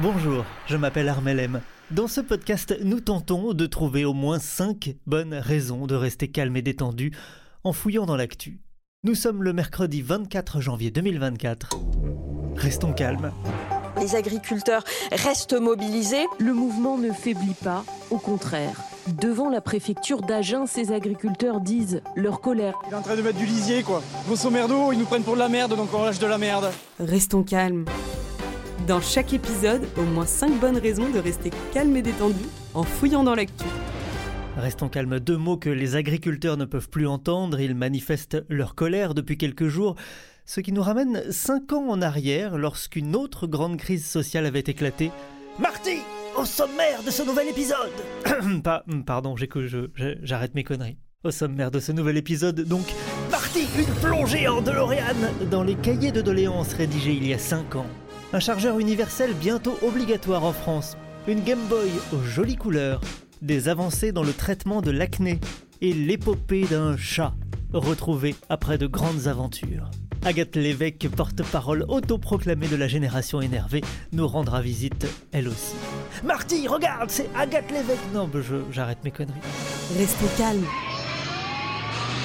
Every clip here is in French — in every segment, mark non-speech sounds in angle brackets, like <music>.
Bonjour, je m'appelle Armel M. Dans ce podcast, nous tentons de trouver au moins 5 bonnes raisons de rester calme et détendu en fouillant dans l'actu. Nous sommes le mercredi 24 janvier 2024. Restons calmes. Les agriculteurs restent mobilisés. Le mouvement ne faiblit pas, au contraire. Devant la préfecture d'Agen, ces agriculteurs disent leur colère. Il est en train de mettre du lisier, quoi. Grosso merdo, ils nous prennent pour de la merde, donc on lâche de la merde. Restons calmes. Dans chaque épisode, au moins 5 bonnes raisons de rester calme et détendu en fouillant dans l'actu. Restons calmes, deux mots que les agriculteurs ne peuvent plus entendre, ils manifestent leur colère depuis quelques jours, ce qui nous ramène 5 ans en arrière lorsqu'une autre grande crise sociale avait éclaté. Marty Au sommaire de ce nouvel épisode <coughs> Pas, Pardon, j'arrête mes conneries. Au sommaire de ce nouvel épisode, donc, Marty, une plongée en DeLorean dans les cahiers de doléances rédigés il y a 5 ans. Un chargeur universel bientôt obligatoire en France. Une Game Boy aux jolies couleurs. Des avancées dans le traitement de l'acné. Et l'épopée d'un chat, retrouvé après de grandes aventures. Agathe Lévesque, porte-parole autoproclamée de la génération énervée, nous rendra visite elle aussi. Marty, regarde, c'est Agathe Lévesque Non, je- j'arrête mes conneries. Restons calmes.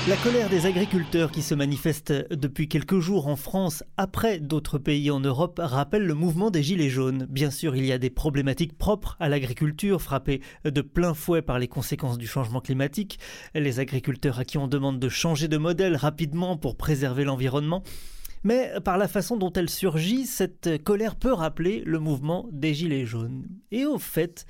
La colère des agriculteurs qui se manifeste depuis quelques jours en France après d'autres pays en Europe rappelle le mouvement des Gilets jaunes. Bien sûr, il y a des problématiques propres à l'agriculture frappée de plein fouet par les conséquences du changement climatique, les agriculteurs à qui on demande de changer de modèle rapidement pour préserver l'environnement. Mais par la façon dont elle surgit, cette colère peut rappeler le mouvement des Gilets jaunes. Et au fait,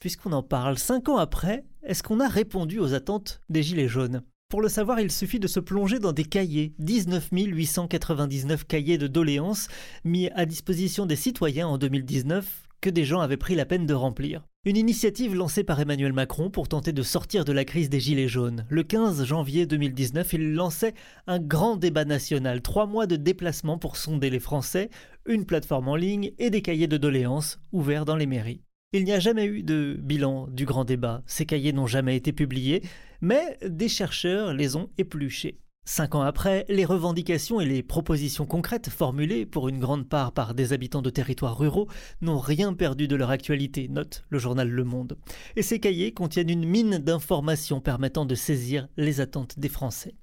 puisqu'on en parle cinq ans après, est-ce qu'on a répondu aux attentes des Gilets jaunes? Pour le savoir, il suffit de se plonger dans des cahiers, 19 899 cahiers de doléances mis à disposition des citoyens en 2019 que des gens avaient pris la peine de remplir. Une initiative lancée par Emmanuel Macron pour tenter de sortir de la crise des Gilets jaunes. Le 15 janvier 2019, il lançait un grand débat national, trois mois de déplacement pour sonder les Français, une plateforme en ligne et des cahiers de doléances ouverts dans les mairies. Il n'y a jamais eu de bilan du grand débat, ces cahiers n'ont jamais été publiés, mais des chercheurs les ont épluchés. Cinq ans après, les revendications et les propositions concrètes formulées pour une grande part par des habitants de territoires ruraux n'ont rien perdu de leur actualité, note le journal Le Monde. Et ces cahiers contiennent une mine d'informations permettant de saisir les attentes des Français.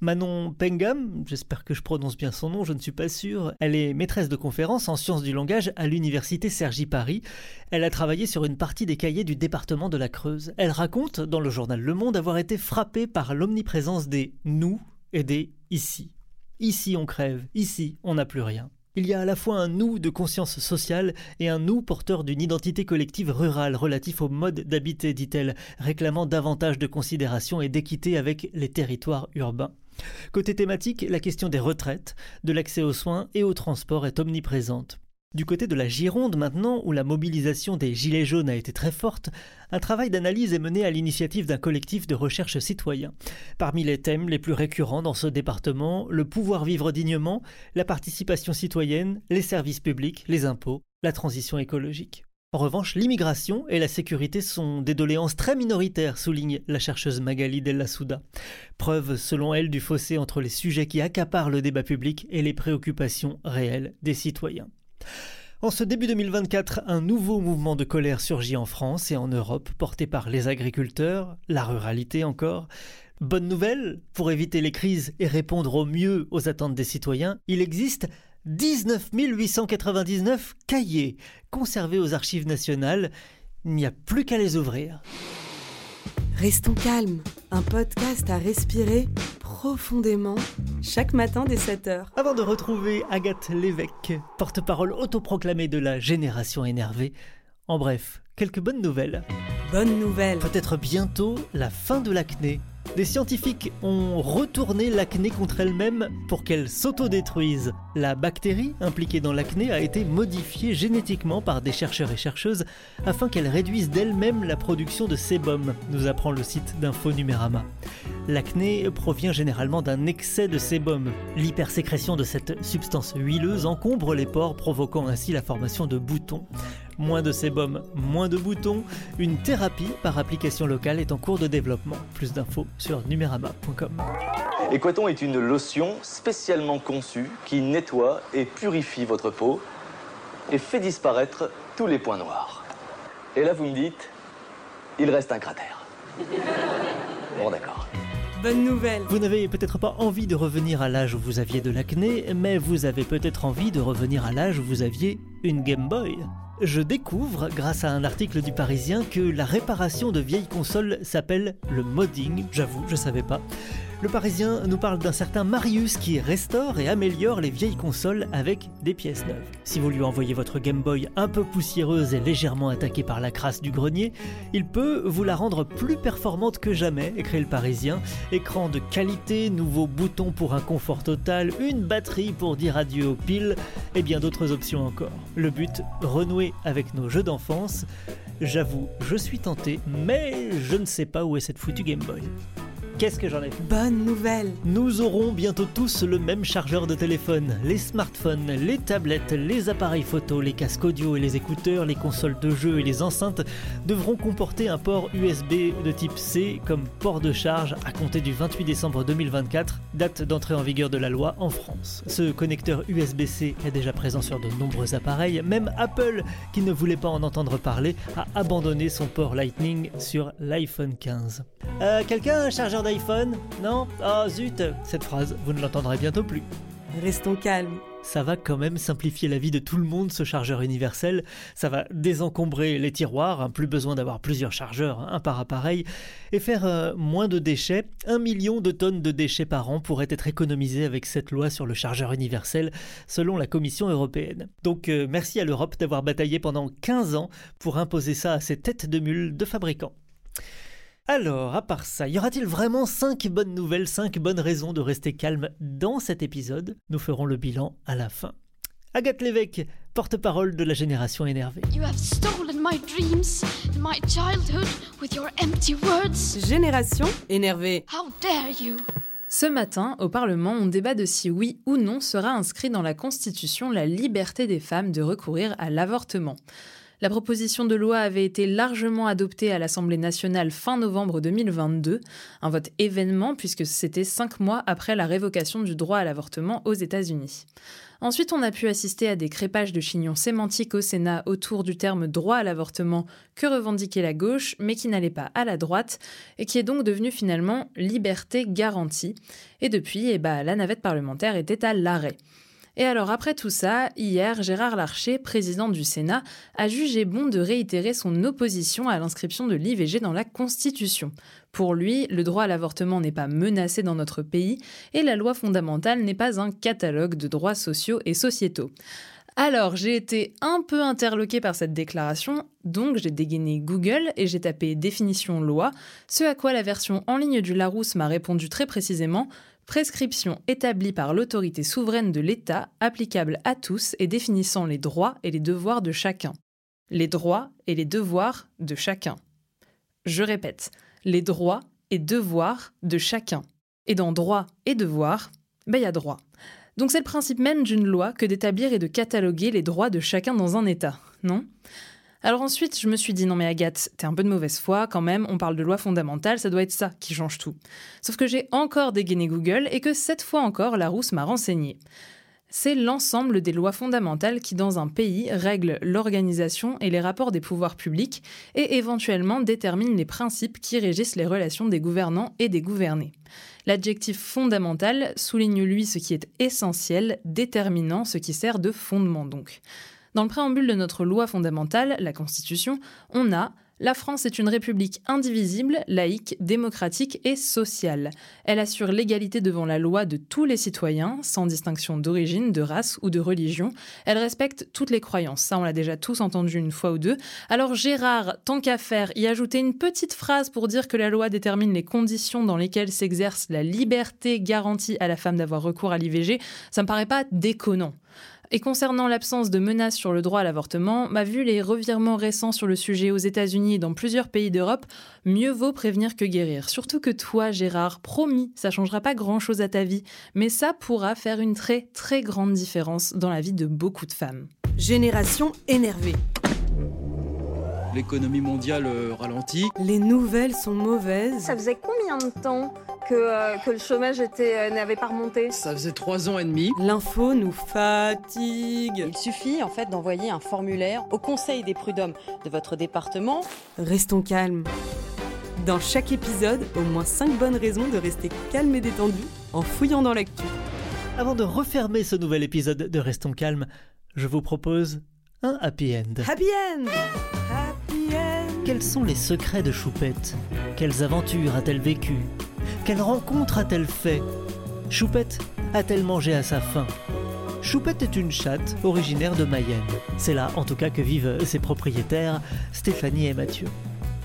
Manon Pengam, j'espère que je prononce bien son nom, je ne suis pas sûr. Elle est maîtresse de conférences en sciences du langage à l'université Cergy Paris. Elle a travaillé sur une partie des cahiers du département de la Creuse. Elle raconte dans le journal Le Monde avoir été frappée par l'omniprésence des nous et des ici. Ici on crève, ici on n'a plus rien. Il y a à la fois un nous de conscience sociale et un nous porteur d'une identité collective rurale relatif au mode d'habiter, dit-elle, réclamant davantage de considération et d'équité avec les territoires urbains. Côté thématique, la question des retraites, de l'accès aux soins et au transport est omniprésente. Du côté de la Gironde maintenant, où la mobilisation des Gilets jaunes a été très forte, un travail d'analyse est mené à l'initiative d'un collectif de recherche citoyen. Parmi les thèmes les plus récurrents dans ce département, le pouvoir vivre dignement, la participation citoyenne, les services publics, les impôts, la transition écologique. En revanche, l'immigration et la sécurité sont des doléances très minoritaires, souligne la chercheuse Magali Della Souda. Preuve, selon elle, du fossé entre les sujets qui accaparent le débat public et les préoccupations réelles des citoyens. En ce début 2024, un nouveau mouvement de colère surgit en France et en Europe, porté par les agriculteurs, la ruralité encore. Bonne nouvelle, pour éviter les crises et répondre au mieux aux attentes des citoyens, il existe 19 899 cahiers conservés aux archives nationales. Il n'y a plus qu'à les ouvrir. Restons calmes. Un podcast à respirer profondément chaque matin dès 7h. Avant de retrouver Agathe Lévesque, porte-parole autoproclamée de la génération énervée, en bref, quelques bonnes nouvelles. Bonne nouvelle. Peut-être bientôt la fin de l'acné. Des scientifiques ont retourné l'acné contre elle-même pour qu'elle s'autodétruise. La bactérie impliquée dans l'acné a été modifiée génétiquement par des chercheurs et chercheuses afin qu'elle réduise d'elle-même la production de sébum, nous apprend le site d'Info Numérama. L'acné provient généralement d'un excès de sébum. L'hypersécrétion de cette substance huileuse encombre les pores, provoquant ainsi la formation de boutons. Moins de sébum, moins de boutons. Une thérapie par application locale est en cours de développement. Plus d'infos sur numérama.com. Equaton est une lotion spécialement conçue qui nettoie et purifie votre peau et fait disparaître tous les points noirs. Et là, vous me dites, il reste un cratère. Bon, d'accord. Bonne nouvelle. Vous n'avez peut-être pas envie de revenir à l'âge où vous aviez de l'acné, mais vous avez peut-être envie de revenir à l'âge où vous aviez une Game Boy. Je découvre, grâce à un article du Parisien, que la réparation de vieilles consoles s'appelle le modding. J'avoue, je savais pas. Le Parisien nous parle d'un certain Marius qui restaure et améliore les vieilles consoles avec des pièces neuves. Si vous lui envoyez votre Game Boy un peu poussiéreuse et légèrement attaquée par la crasse du grenier, il peut vous la rendre plus performante que jamais, écrit le Parisien. Écran de qualité, nouveaux boutons pour un confort total, une batterie pour dire adieu aux piles et bien d'autres options encore. Le but, renouer avec nos jeux d'enfance. J'avoue, je suis tenté, mais je ne sais pas où est cette foutue Game Boy. Qu'est-ce que j'en ai fait Bonne nouvelle. Nous aurons bientôt tous le même chargeur de téléphone. Les smartphones, les tablettes, les appareils photo, les casques audio et les écouteurs, les consoles de jeux et les enceintes devront comporter un port USB de type C comme port de charge à compter du 28 décembre 2024, date d'entrée en vigueur de la loi en France. Ce connecteur USB-C est déjà présent sur de nombreux appareils, même Apple, qui ne voulait pas en entendre parler, a abandonné son port Lightning sur l'iPhone 15. Euh, quelqu'un un chargeur d'iPhone Non? Oh zut Cette phrase, vous ne l'entendrez bientôt plus. Restons calmes. Ça va quand même simplifier la vie de tout le monde, ce chargeur universel. Ça va désencombrer les tiroirs, hein, plus besoin d'avoir plusieurs chargeurs, hein, un par appareil, et faire euh, moins de déchets. Un million de tonnes de déchets par an pourraient être économisés avec cette loi sur le chargeur universel, selon la Commission européenne. Donc euh, merci à l'Europe d'avoir bataillé pendant 15 ans pour imposer ça à ces têtes de mules de fabricants. Alors, à part ça, y aura-t-il vraiment 5 bonnes nouvelles, 5 bonnes raisons de rester calme dans cet épisode? Nous ferons le bilan à la fin. Agathe Lévesque, porte-parole de la génération énervée. You have stolen my dreams my childhood with your empty words. Génération énervée. How dare you? Ce matin, au Parlement, on débat de si oui ou non sera inscrit dans la Constitution la liberté des femmes de recourir à l'avortement. La proposition de loi avait été largement adoptée à l'Assemblée nationale fin novembre 2022, un vote événement puisque c'était cinq mois après la révocation du droit à l'avortement aux États-Unis. Ensuite, on a pu assister à des crépages de chignons sémantiques au Sénat autour du terme droit à l'avortement que revendiquait la gauche, mais qui n'allait pas à la droite, et qui est donc devenu finalement liberté garantie. Et depuis, eh ben, la navette parlementaire était à l'arrêt. Et alors après tout ça, hier, Gérard Larcher, président du Sénat, a jugé bon de réitérer son opposition à l'inscription de l'IVG dans la Constitution. Pour lui, le droit à l'avortement n'est pas menacé dans notre pays et la loi fondamentale n'est pas un catalogue de droits sociaux et sociétaux. Alors, j'ai été un peu interloquée par cette déclaration, donc j'ai dégainé Google et j'ai tapé définition loi, ce à quoi la version en ligne du Larousse m'a répondu très précisément prescription établie par l'autorité souveraine de l'État, applicable à tous et définissant les droits et les devoirs de chacun. Les droits et les devoirs de chacun. Je répète, les droits et devoirs de chacun. Et dans droit et devoir, ben il y a droit. Donc c'est le principe même d'une loi que d'établir et de cataloguer les droits de chacun dans un État, non? Alors ensuite, je me suis dit, non mais Agathe, t'es un peu de mauvaise foi quand même, on parle de loi fondamentale, ça doit être ça qui change tout. Sauf que j'ai encore dégainé Google et que cette fois encore, la rousse m'a renseigné. C'est l'ensemble des lois fondamentales qui, dans un pays, règlent l'organisation et les rapports des pouvoirs publics et éventuellement déterminent les principes qui régissent les relations des gouvernants et des gouvernés. L'adjectif fondamental souligne lui ce qui est essentiel, déterminant, ce qui sert de fondement donc. Dans le préambule de notre loi fondamentale, la Constitution, on a La France est une république indivisible, laïque, démocratique et sociale. Elle assure l'égalité devant la loi de tous les citoyens, sans distinction d'origine, de race ou de religion. Elle respecte toutes les croyances. Ça, on l'a déjà tous entendu une fois ou deux. Alors Gérard, tant qu'à faire, y ajouter une petite phrase pour dire que la loi détermine les conditions dans lesquelles s'exerce la liberté garantie à la femme d'avoir recours à l'IVG, ça me paraît pas déconnant. Et concernant l'absence de menaces sur le droit à l'avortement, m'a vu les revirements récents sur le sujet aux États-Unis et dans plusieurs pays d'Europe, mieux vaut prévenir que guérir. Surtout que toi, Gérard, promis, ça changera pas grand-chose à ta vie, mais ça pourra faire une très très grande différence dans la vie de beaucoup de femmes. Génération énervée. L'économie mondiale euh, ralentit. Les nouvelles sont mauvaises. Ça faisait combien de temps que, euh, que le chômage était, euh, n'avait pas remonté Ça faisait trois ans et demi. L'info nous fatigue. Il suffit en fait d'envoyer un formulaire au conseil des prud'hommes de votre département. Restons calmes. Dans chaque épisode, au moins 5 bonnes raisons de rester calme et détendu en fouillant dans l'actu. Avant de refermer ce nouvel épisode de Restons calmes, je vous propose un happy end. Happy end Happy end Quels sont les secrets de Choupette? Quelles aventures a-t-elle vécues? Quelles rencontres a-t-elle fait? Choupette a-t-elle mangé à sa faim? Choupette est une chatte originaire de Mayenne. C'est là, en tout cas, que vivent ses propriétaires, Stéphanie et Mathieu.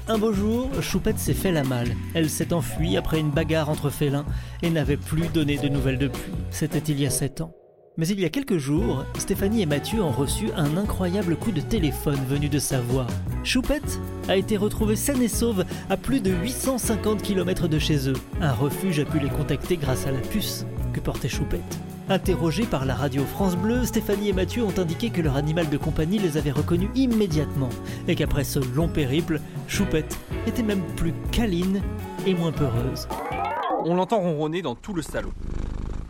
Un beau jour, Choupette s'est fait la malle. Elle s'est enfuie après une bagarre entre félins et n'avait plus donné de nouvelles depuis. C'était il y a sept ans. Mais il y a quelques jours, Stéphanie et Mathieu ont reçu un incroyable coup de téléphone venu de Savoie. Choupette a été retrouvée saine et sauve à plus de 850 km de chez eux. Un refuge a pu les contacter grâce à la puce que portait Choupette. Interrogés par la radio France Bleu, Stéphanie et Mathieu ont indiqué que leur animal de compagnie les avait reconnus immédiatement et qu'après ce long périple, Choupette était même plus câline et moins peureuse. On l'entend ronronner dans tout le salon.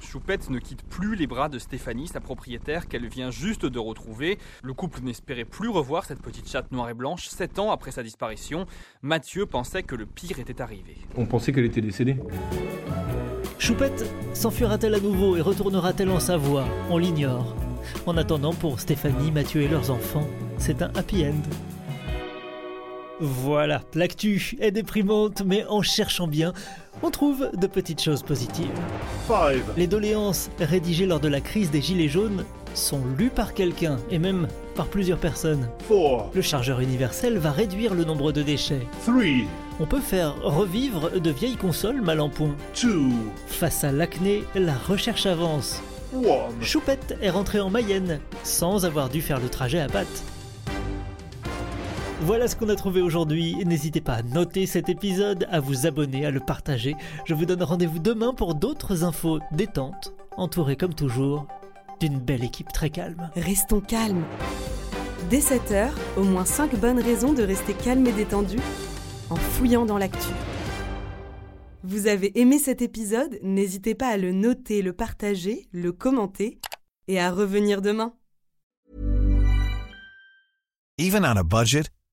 Choupette ne quitte plus les bras de Stéphanie, sa propriétaire, qu'elle vient juste de retrouver. Le couple n'espérait plus revoir cette petite chatte noire et blanche. Sept ans après sa disparition, Mathieu pensait que le pire était arrivé. On pensait qu'elle était décédée. Choupette s'enfuira-t-elle à nouveau et retournera-t-elle en Savoie? On l'ignore. En attendant, pour Stéphanie, Mathieu et leurs enfants, c'est un happy end. Voilà, l'actu est déprimante, mais en cherchant bien, on trouve de petites choses positives. Five. Les doléances rédigées lors de la crise des Gilets jaunes sont lues par quelqu'un, et même par plusieurs personnes. Four. Le chargeur universel va réduire le nombre de déchets. Three. On peut faire revivre de vieilles consoles mal en point. Two. Face à l'acné, la recherche avance. One. Choupette est rentrée en Mayenne, sans avoir dû faire le trajet à pattes. Voilà ce qu'on a trouvé aujourd'hui. N'hésitez pas à noter cet épisode, à vous abonner, à le partager. Je vous donne rendez-vous demain pour d'autres infos détentes, entourées comme toujours d'une belle équipe très calme. Restons calmes. Dès 7h, au moins 5 bonnes raisons de rester calme et détendu en fouillant dans l'actu. Vous avez aimé cet épisode? N'hésitez pas à le noter, le partager, le commenter et à revenir demain. Even on a budget,